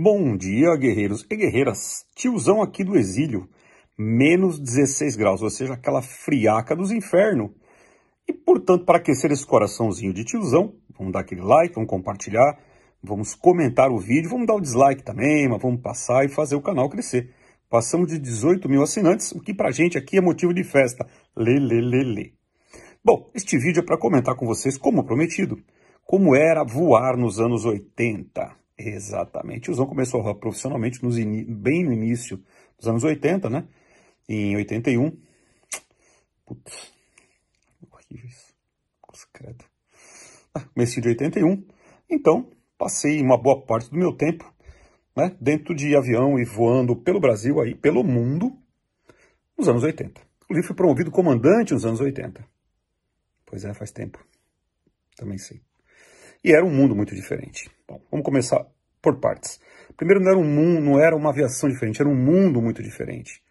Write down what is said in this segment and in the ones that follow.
Bom dia, guerreiros e guerreiras. Tiozão aqui do exílio. Menos 16 graus, ou seja, aquela friaca dos infernos. E, portanto, para aquecer esse coraçãozinho de tiozão, vamos dar aquele like, vamos compartilhar, vamos comentar o vídeo, vamos dar o dislike também, mas vamos passar e fazer o canal crescer. Passamos de 18 mil assinantes, o que pra gente aqui é motivo de festa. Lê, lê, lê, lê. Bom, este vídeo é para comentar com vocês, como prometido, como era voar nos anos 80. Exatamente. O Zão começou profissionalmente nos bem no início dos anos 80, né? Em 81. Putz, horrível isso. Credo. Ah, de 81. Então, passei uma boa parte do meu tempo né, dentro de avião e voando pelo Brasil, aí, pelo mundo, nos anos 80. Inclusive fui promovido comandante nos anos 80. Pois é, faz tempo. Também sei. E era um mundo muito diferente. Bom, vamos começar por partes. Primeiro, não era um mundo, não era uma aviação diferente, era um mundo muito diferente.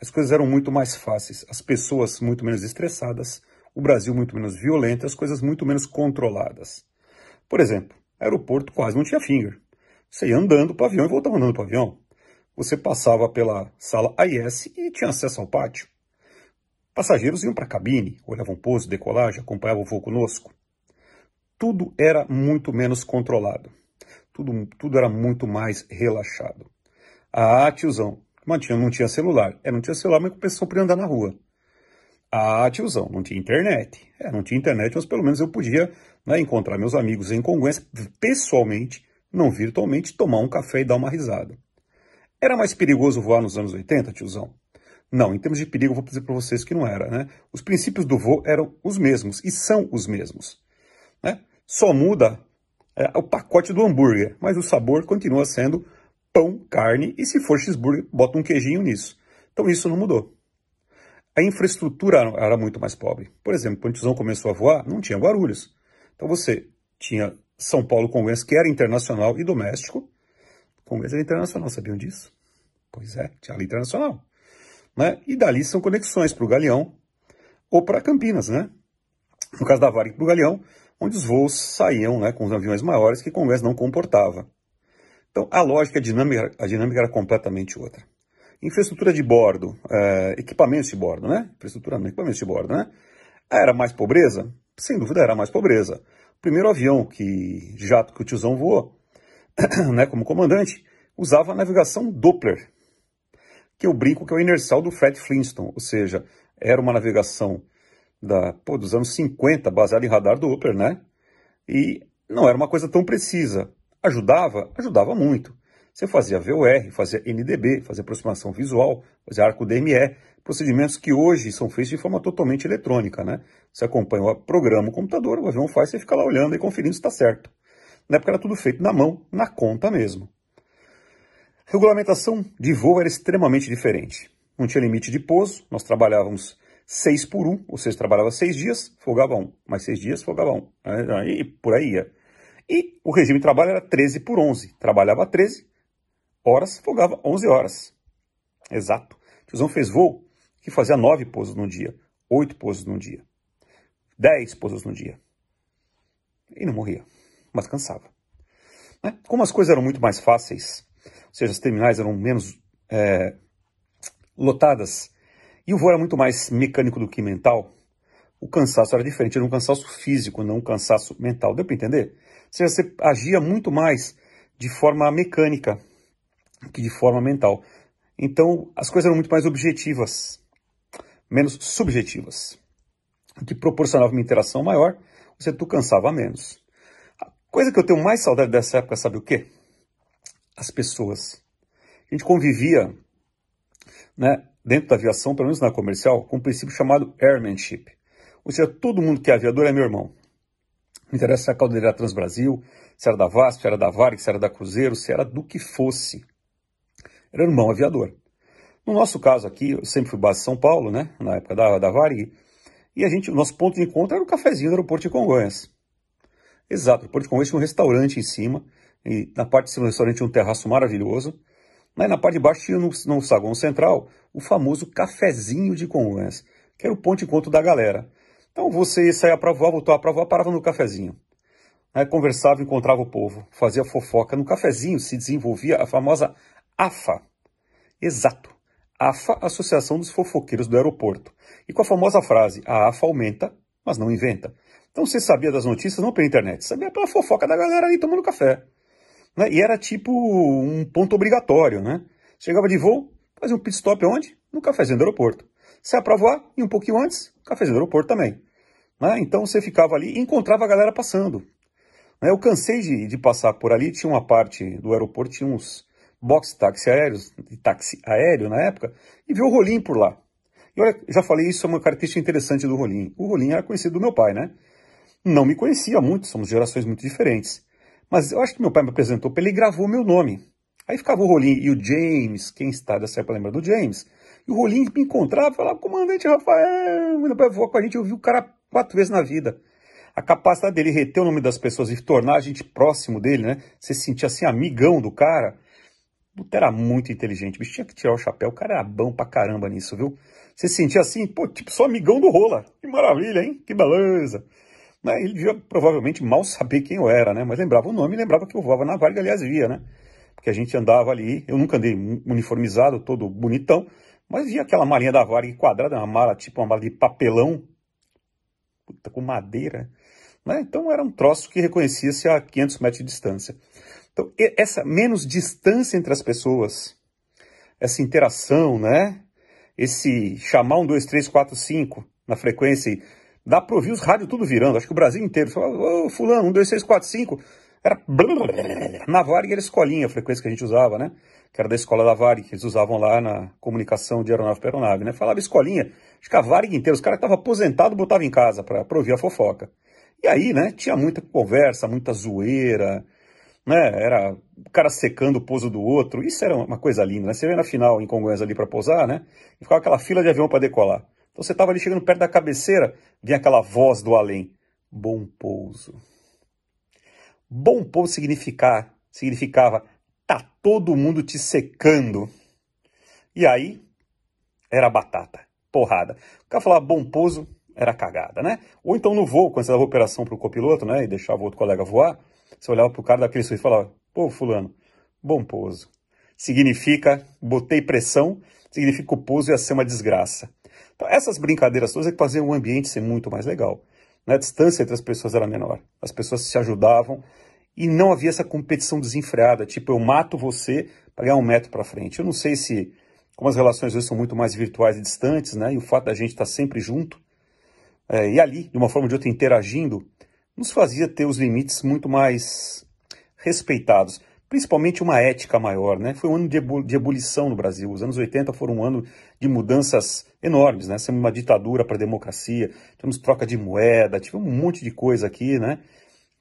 As coisas eram muito mais fáceis, as pessoas muito menos estressadas, o Brasil muito menos violento, as coisas muito menos controladas. Por exemplo, aeroporto quase não tinha finger. Você ia andando para o avião e voltava andando para o avião. Você passava pela sala AIS e tinha acesso ao pátio. Passageiros iam para a cabine, olhavam pouso, decolagem, acompanhavam o voo conosco. Tudo era muito menos controlado. Tudo, tudo era muito mais relaxado. Ah, tiozão, mantinha, não tinha celular. É, não tinha celular, mas pessoa podia andar na rua. Ah, tiozão, não tinha internet. É, não tinha internet, mas pelo menos eu podia né, encontrar meus amigos em Congonhas pessoalmente, não virtualmente, tomar um café e dar uma risada. Era mais perigoso voar nos anos 80, tiozão? Não, em termos de perigo, vou dizer para vocês que não era. Né? Os princípios do voo eram os mesmos e são os mesmos. Né? Só muda é, o pacote do hambúrguer, mas o sabor continua sendo pão, carne e se for cheeseburger, bota um queijinho nisso. Então isso não mudou. A infraestrutura era muito mais pobre. Por exemplo, quando o Tizão começou a voar, não tinha Guarulhos. Então você tinha São Paulo Congonhas, que era internacional e doméstico. Congonhas era internacional, sabiam disso? Pois é, tinha ali internacional. Né? E dali são conexões para o Galeão ou para Campinas, né? No caso da Varig para o Galeão, onde os voos saíam né, com os aviões maiores que Congonhas não comportava. Então a lógica, dinâmica, a dinâmica era completamente outra. Infraestrutura de bordo, é, equipamentos de bordo, né? Infraestrutura, equipamentos de bordo, né? Era mais pobreza? Sem dúvida era mais pobreza. O primeiro avião que jato que o tiozão voou, né, como comandante, usava a navegação Doppler, que eu brinco que é o inercial do Fred Flintstone, ou seja, era uma navegação da, pô, dos anos 50, baseada em radar Doppler, né? E não era uma coisa tão precisa. Ajudava? Ajudava muito. Você fazia VOR, fazia NDB, fazia aproximação visual, fazia arco DME, procedimentos que hoje são feitos de forma totalmente eletrônica, né? Você acompanha o programa, o computador, o avião faz, você fica lá olhando e conferindo se está certo. Na época era tudo feito na mão, na conta mesmo. Regulamentação de voo era extremamente diferente. Não tinha limite de pouso, nós trabalhávamos 6 por 1, ou seja, trabalhava 6 dias, folgava 1, mais 6 dias, folgava 1. Aí por aí ia. E o regime de trabalho era 13 por 11. Trabalhava 13 horas, folgava 11 horas. Exato. O tiozão fez voo que fazia 9 pousos no dia, 8 pousos no dia, 10 pousos no dia. E não morria, mas cansava. Né? Como as coisas eram muito mais fáceis, ou seja, as terminais eram menos é, lotadas e o voo era muito mais mecânico do que mental, o cansaço era diferente, era um cansaço físico, não um cansaço mental. Deu para entender? Ou seja, você agia muito mais de forma mecânica que de forma mental. Então, as coisas eram muito mais objetivas, menos subjetivas, o que proporcionava uma interação maior, você tu cansava menos. A coisa que eu tenho mais saudade dessa época, sabe o quê? As pessoas. A gente convivia, né, dentro da aviação, pelo menos na comercial, com um princípio chamado airmanship. Ou seja, todo mundo que é aviador é meu irmão. Não interessa se a caldeira era Transbrasil, se era da VASP, se era da Varig, se era da Cruzeiro, se era do que fosse. Era irmão aviador. No nosso caso aqui, eu sempre fui base de São Paulo, né? Na época da, da. E a gente, o nosso ponto de encontro era o cafezinho do aeroporto de Congonhas. Exato, o aeroporto de Congonhas tinha um restaurante em cima. E na parte de cima do restaurante tinha um terraço maravilhoso. Mas na parte de baixo tinha no, no saguão central o famoso cafezinho de Congonhas, que era o ponto de encontro da galera. Então você saía para voar, voltava para voar, parava no cafezinho. né, conversava, encontrava o povo, fazia fofoca. No cafezinho se desenvolvia a famosa AFA. Exato. AFA, Associação dos Fofoqueiros do Aeroporto. E com a famosa frase, a AFA aumenta, mas não inventa. Então você sabia das notícias não pela internet, sabia pela fofoca da galera ali tomando café. Né? E era tipo um ponto obrigatório, né? Chegava de voo, fazia um pit stop onde? No cafezinho do aeroporto. Se para voar, e um pouquinho antes, cafezinho do aeroporto também. Né? Então você ficava ali e encontrava a galera passando. Né? Eu cansei de, de, passar por ali, tinha uma parte do aeroporto, tinha uns box táxi aéreos, de táxi aéreo na época, e vi o Rolim por lá. E olha, já falei isso, é uma característica interessante do Rolim. O Rolim era conhecido do meu pai, né? Não me conhecia muito, somos gerações muito diferentes. Mas eu acho que meu pai me apresentou para ele gravou meu nome. Aí ficava o Rolim e o James, quem está dessa época lembra do James. E o Rolim me encontrava e falava, comandante Rafael, meu pai voou com a gente, eu vi o cara quatro vezes na vida a capacidade dele reter o nome das pessoas e tornar a gente próximo dele, né? Você se sentia assim, amigão do cara. Puta, era muito inteligente, bicho, tinha que tirar o chapéu, o cara era bom pra caramba nisso, viu? Você se sentia assim, pô, tipo, só amigão do rola. Que maravilha, hein? Que beleza. Né? Ele devia provavelmente mal saber quem eu era, né? Mas lembrava o nome e lembrava que eu voava na Varga, aliás, via, né? Porque a gente andava ali, eu nunca andei uniformizado, todo bonitão, mas via aquela malinha da Varga quadrada, uma mala, tipo uma mala de papelão, puta, com madeira. Né? Então era um troço que reconhecia-se a 500 metros de distância. Então, essa menos distância entre as pessoas, essa interação, né? Esse chamar um, dois, três, quatro, cinco na frequência, dá para ouvir os rádios tudo virando. Acho que o Brasil inteiro falava, ô, fulano, um, dois, três, quatro, cinco. Era na Varig era escolinha a frequência que a gente usava, né? Que era da escola da Varig, que eles usavam lá na comunicação de aeronave para aeronave, né? Falava escolinha, acho que a Varig inteira, os caras estavam aposentados, botava em casa para ouvir a fofoca. E aí, né, tinha muita conversa, muita zoeira, né, era o cara secando o pouso do outro, isso era uma coisa linda, né, você vê na final em Congonhas ali para pousar, né, e ficava aquela fila de avião para decolar. Então você estava ali chegando perto da cabeceira, vinha aquela voz do além, bom pouso. Bom pouso significar, significava, tá todo mundo te secando. E aí, era batata, porrada. O cara falava bom pouso, era cagada, né? Ou então no voo, quando você dava operação para o copiloto, né, e deixava o outro colega voar, você olhava para o cara daquele sorriso e falava, pô, fulano, bom pouso. Significa, botei pressão, significa que o pouso ia ser uma desgraça. Então essas brincadeiras todas é que faziam o ambiente ser muito mais legal. Né? A distância entre as pessoas era menor, as pessoas se ajudavam e não havia essa competição desenfreada, tipo, eu mato você para ganhar um metro para frente. Eu não sei se, como as relações hoje são muito mais virtuais e distantes, né, e o fato da gente estar tá sempre junto, é, e ali, de uma forma ou de outra, interagindo, nos fazia ter os limites muito mais respeitados, principalmente uma ética maior. Né? Foi um ano de, de ebulição no Brasil. Os anos 80 foram um ano de mudanças enormes. Né? Tivemos uma ditadura para a democracia, tivemos troca de moeda, tivemos um monte de coisa aqui né?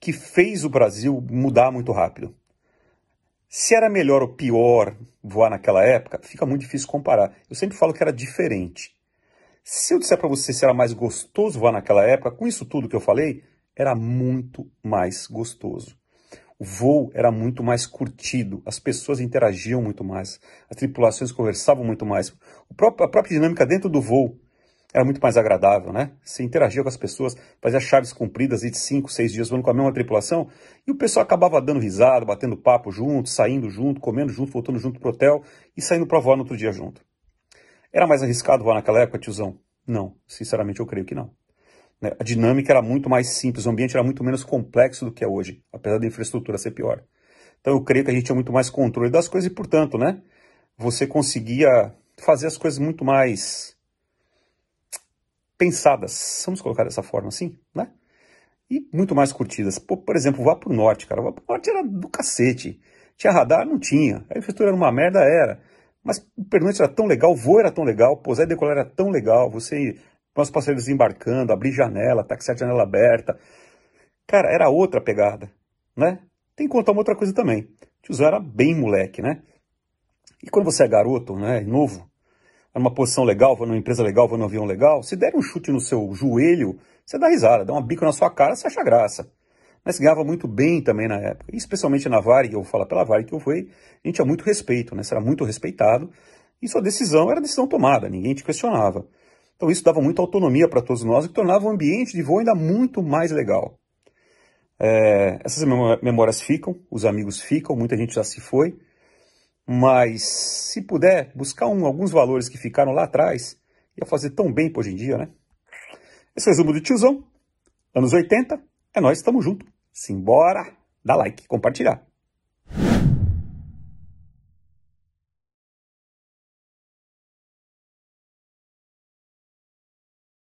que fez o Brasil mudar muito rápido. Se era melhor ou pior voar naquela época, fica muito difícil comparar. Eu sempre falo que era diferente. Se eu disser para você se era mais gostoso voar naquela época, com isso tudo que eu falei, era muito mais gostoso. O voo era muito mais curtido, as pessoas interagiam muito mais, as tripulações conversavam muito mais. Próprio, a própria dinâmica dentro do voo era muito mais agradável, né? Você interagia com as pessoas, fazia chaves compridas de 5, 6 dias voando com a mesma tripulação, e o pessoal acabava dando risada, batendo papo junto, saindo junto, comendo junto, voltando junto pro hotel e saindo para voar no outro dia junto. Era mais arriscado voar naquela época, tiozão? Não, sinceramente eu creio que não. Né? A dinâmica era muito mais simples, o ambiente era muito menos complexo do que é hoje, apesar da infraestrutura ser pior. Então eu creio que a gente tinha muito mais controle das coisas e, portanto, né, você conseguia fazer as coisas muito mais pensadas, vamos colocar dessa forma assim, né? E muito mais curtidas. Pô, por exemplo, vá para o norte, cara. Vá para o norte era do cacete. Tinha radar? Não tinha. A infraestrutura era uma merda? Era. Mas o pernoite era tão legal, o voo era tão legal, pousar e decolar era tão legal, você, nós passageiros embarcando, abrir janela, taxiar a janela aberta. Cara, era outra pegada, né? Tem que contar uma outra coisa também. O tiozão era bem moleque, né? E quando você é garoto, né, novo, numa posição legal, numa empresa legal, num avião legal, se der um chute no seu joelho, você dá risada, dá uma bico na sua cara, você acha graça mas ganhava muito bem também na época. Especialmente na Varig, eu vou falar pela Varig que eu fui, a gente tinha muito respeito, né? Você era muito respeitado e sua decisão era decisão tomada, ninguém te questionava. Então isso dava muita autonomia para todos nós e tornava o ambiente de voo ainda muito mais legal. É, essas memórias ficam, os amigos ficam, muita gente já se foi, mas se puder buscar um, alguns valores que ficaram lá atrás, ia fazer tão bem hoje em dia, né? Esse resumo do tiozão, anos 80, é nós, estamos junto. Simbora, dá like, compartilhar.